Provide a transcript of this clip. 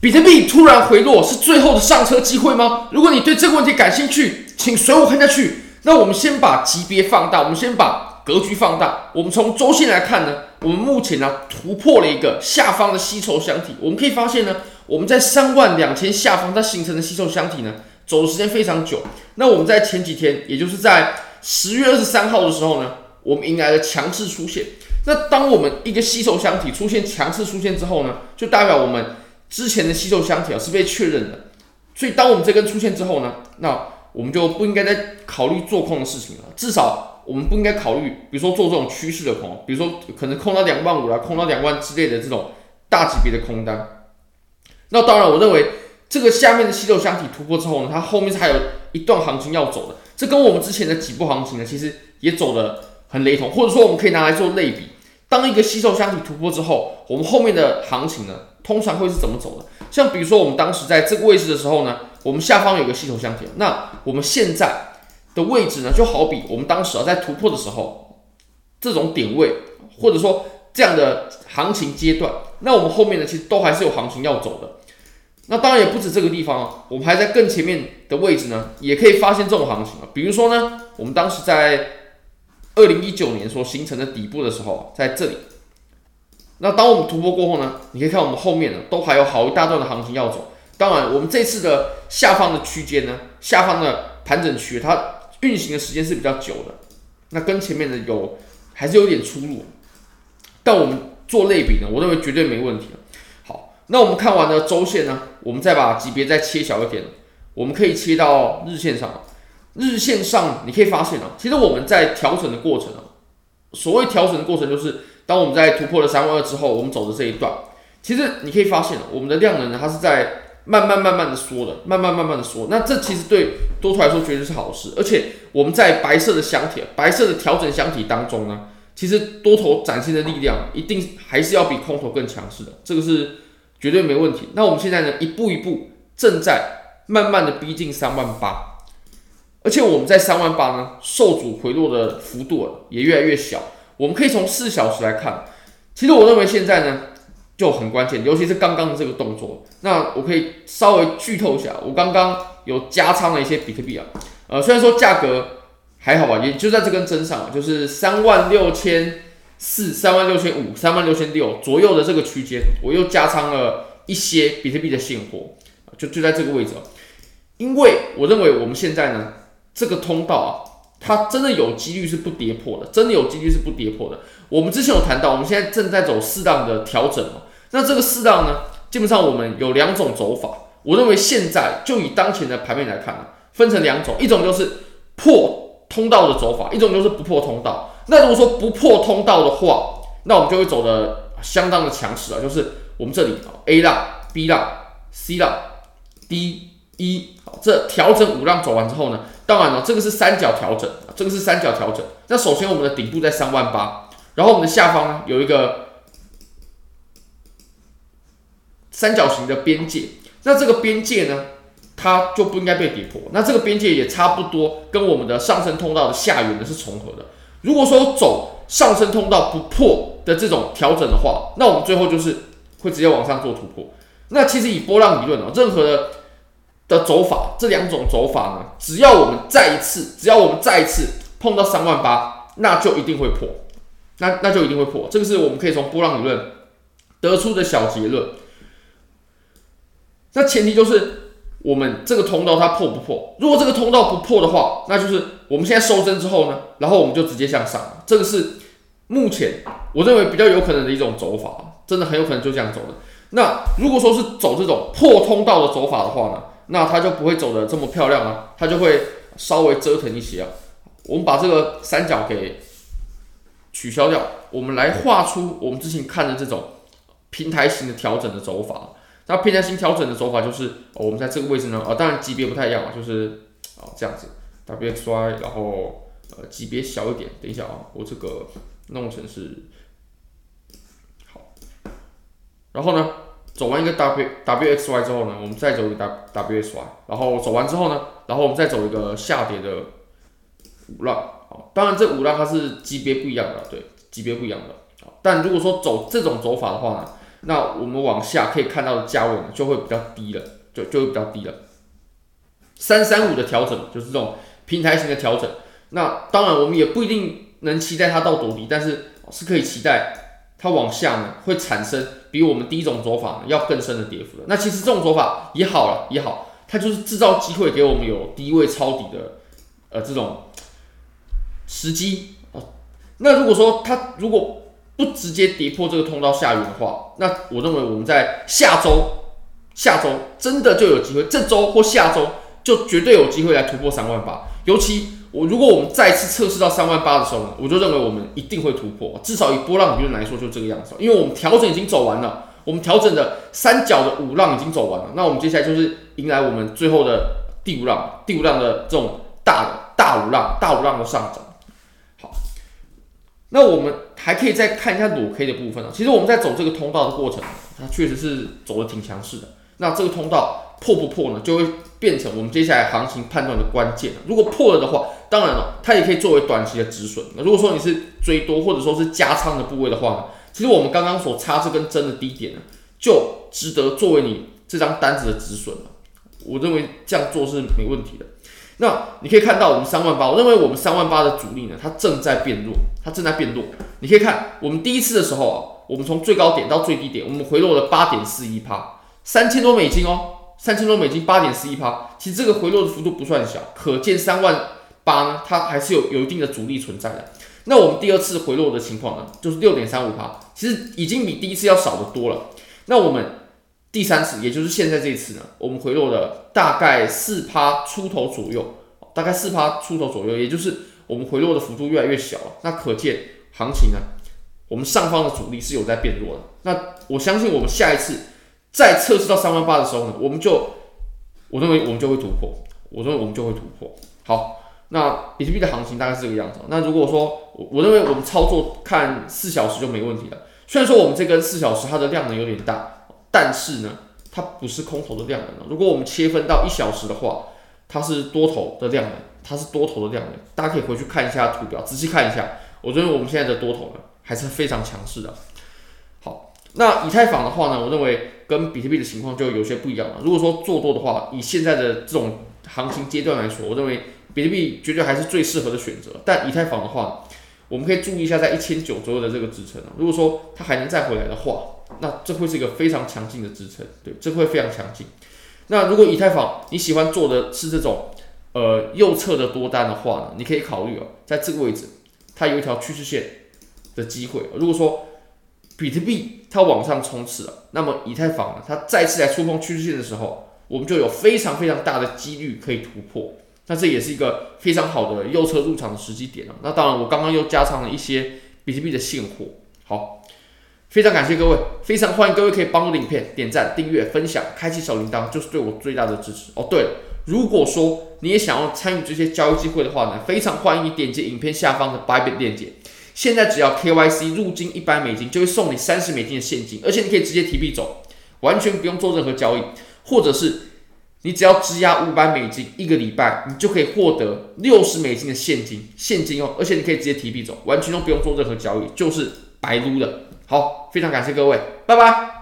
比特币突然回落是最后的上车机会吗？如果你对这个问题感兴趣，请随我看下去。那我们先把级别放大，我们先把格局放大。我们从周线来看呢，我们目前呢突破了一个下方的吸筹箱体。我们可以发现呢，我们在三万两千下方它形成的吸筹箱体呢，走的时间非常久。那我们在前几天，也就是在十月二十三号的时候呢，我们迎来了强势出现。那当我们一个吸筹箱体出现强势出现之后呢，就代表我们。之前的吸收箱体啊是被确认的，所以当我们这根出现之后呢，那我们就不应该再考虑做空的事情了。至少我们不应该考虑，比如说做这种趋势的空，比如说可能空到两万五啦，空到两万之类的这种大级别的空单。那当然，我认为这个下面的吸收箱体突破之后呢，它后面是还有一段行情要走的。这跟我们之前的几波行情呢，其实也走得很雷同，或者说我们可以拿来做类比。当一个吸收箱体突破之后，我们后面的行情呢，通常会是怎么走的？像比如说我们当时在这个位置的时候呢，我们下方有个系统箱体，那我们现在的位置呢，就好比我们当时啊在突破的时候，这种点位或者说这样的行情阶段，那我们后面呢，其实都还是有行情要走的。那当然也不止这个地方啊，我们还在更前面的位置呢，也可以发现这种行情啊。比如说呢，我们当时在。二零一九年所形成的底部的时候，在这里。那当我们突破过后呢，你可以看我们后面呢，都还有好一大段的行情要走。当然，我们这次的下方的区间呢，下方的盘整区，它运行的时间是比较久的。那跟前面的有还是有点出入。但我们做类比呢，我认为绝对没问题。好，那我们看完了周线呢，我们再把级别再切小一点，我们可以切到日线上。日线上你可以发现啊，其实我们在调整的过程啊，所谓调整的过程就是当我们在突破了三万二之后，我们走的这一段，其实你可以发现我们的量能呢，它是在慢慢慢慢的缩的，慢慢慢慢的缩。那这其实对多头来说绝对是好事，而且我们在白色的箱体、白色的调整箱体当中呢，其实多头展现的力量一定还是要比空头更强势的，这个是绝对没问题。那我们现在呢，一步一步正在慢慢的逼近三万八。而且我们在三万八呢，受阻回落的幅度也越来越小。我们可以从四小时来看，其实我认为现在呢就很关键，尤其是刚刚的这个动作。那我可以稍微剧透一下，我刚刚有加仓了一些比特币啊，呃，虽然说价格还好吧，也就在这根针上，就是三万六千四、三万六千五、三万六千六左右的这个区间，我又加仓了一些比特币的现货，就就在这个位置。因为我认为我们现在呢。这个通道啊，它真的有几率是不跌破的，真的有几率是不跌破的。我们之前有谈到，我们现在正在走适当的调整嘛。那这个适当呢，基本上我们有两种走法。我认为现在就以当前的盘面来看呢，分成两种，一种就是破通道的走法，一种就是不破通道。那如果说不破通道的话，那我们就会走的相当的强势啊，就是我们这里啊 A 浪、B 浪、C 浪、D、一好，这调整五浪走完之后呢，当然了，这个是三角调整，这个是三角调整。那首先我们的顶部在三万八，然后我们的下方呢有一个三角形的边界，那这个边界呢，它就不应该被跌破。那这个边界也差不多跟我们的上升通道的下缘呢是重合的。如果说走上升通道不破的这种调整的话，那我们最后就是会直接往上做突破。那其实以波浪理论啊，任何的。的走法，这两种走法呢，只要我们再一次，只要我们再一次碰到三万八，那就一定会破，那那就一定会破。这个是我们可以从波浪理论得出的小结论。那前提就是我们这个通道它破不破？如果这个通道不破的话，那就是我们现在收针之后呢，然后我们就直接向上。这个是目前我认为比较有可能的一种走法，真的很有可能就这样走的。那如果说是走这种破通道的走法的话呢？那它就不会走的这么漂亮啊，它就会稍微折腾一些啊。我们把这个三角给取消掉，我们来画出我们之前看的这种平台型的调整的走法。那平台型调整的走法就是，我们在这个位置呢，啊，当然级别不太一样啊，就是啊这样子，WXY，然后呃级别小一点。等一下啊，我这个弄成是好，然后呢？走完一个 W W X Y 之后呢，我们再走一个 W W X Y，然后走完之后呢，然后我们再走一个下跌的五浪。好，当然这五浪它是级别不一样的，对，级别不一样的。但如果说走这种走法的话呢，那我们往下可以看到的价位呢，就会比较低了，就就会比较低了。三三五的调整就是这种平台型的调整，那当然我们也不一定能期待它到多低，但是是可以期待它往下呢会产生比我们第一种走法要更深的跌幅的。那其实这种走法也好了也好，它就是制造机会给我们有低位抄底的呃这种时机啊。那如果说它如果不直接跌破这个通道下缘的话，那我认为我们在下周下周真的就有机会，这周或下周。就绝对有机会来突破三万八，尤其我如果我们再次测试到三万八的时候呢，我就认为我们一定会突破，至少以波浪理论来说就这个样子，因为我们调整已经走完了，我们调整的三角的五浪已经走完了，那我们接下来就是迎来我们最后的第五浪，第五浪的这种大的大五浪，大五浪的上涨。好，那我们还可以再看一下裸 K 的部分啊，其实我们在走这个通道的过程，它确实是走的挺强势的，那这个通道破不破呢，就会。变成我们接下来行情判断的关键。如果破了的话，当然了，它也可以作为短期的止损。那如果说你是追多或者说是加仓的部位的话呢，其实我们刚刚所插这根针的低点呢，就值得作为你这张单子的止损了。我认为这样做是没问题的。那你可以看到我们三万八，我认为我们三万八的阻力呢，它正在变弱，它正在变弱。你可以看我们第一次的时候啊，我们从最高点到最低点，我们回落了八点四一趴，三千多美金哦。三千多美金，八点四一趴，其实这个回落的幅度不算小，可见三万八呢，它还是有有一定的阻力存在的。那我们第二次回落的情况呢，就是六点三五趴，其实已经比第一次要少得多了。那我们第三次，也就是现在这一次呢，我们回落了大概四趴出头左右，大概四趴出头左右，也就是我们回落的幅度越来越小了。那可见行情呢，我们上方的阻力是有在变弱的。那我相信我们下一次。在测试到三万八的时候呢，我们就，我认为我们就会突破，我认为我们就会突破。好，那比特币的行情大概是这个样子。那如果说我我认为我们操作看四小时就没问题了。虽然说我们这根四小时它的量能有点大，但是呢，它不是空头的量能。如果我们切分到一小时的话，它是多头的量能，它是多头的量能。大家可以回去看一下图表，仔细看一下。我认为我们现在的多头呢，还是非常强势的。好，那以太坊的话呢，我认为。跟比特币的情况就有些不一样了。如果说做多的话，以现在的这种行情阶段来说，我认为比特币绝对还是最适合的选择。但以太坊的话，我们可以注意一下在一千九左右的这个支撑。如果说它还能再回来的话，那这会是一个非常强劲的支撑，对，这会非常强劲。那如果以太坊你喜欢做的是这种呃右侧的多单的话呢，你可以考虑哦，在这个位置它有一条趋势线的机会。如果说比特币它往上冲刺了，那么以太坊呢，它再次来触碰趋势线的时候，我们就有非常非常大的几率可以突破。那这也是一个非常好的右侧入场的时机点了。那当然，我刚刚又加仓了一些比特币的现货。好，非常感谢各位，非常欢迎各位可以帮我的影片点赞、订阅、分享、开启小铃铛，就是对我最大的支持。哦，对了，如果说你也想要参与这些交易机会的话呢，非常欢迎你点击影片下方的 Bybit 链接。现在只要 KYC 入金一百美金，就会送你三十美金的现金，而且你可以直接提币走，完全不用做任何交易，或者是你只要质押五百美金一个礼拜，你就可以获得六十美金的现金，现金哦，而且你可以直接提币走，完全都不用做任何交易，就是白撸的。好，非常感谢各位，拜拜。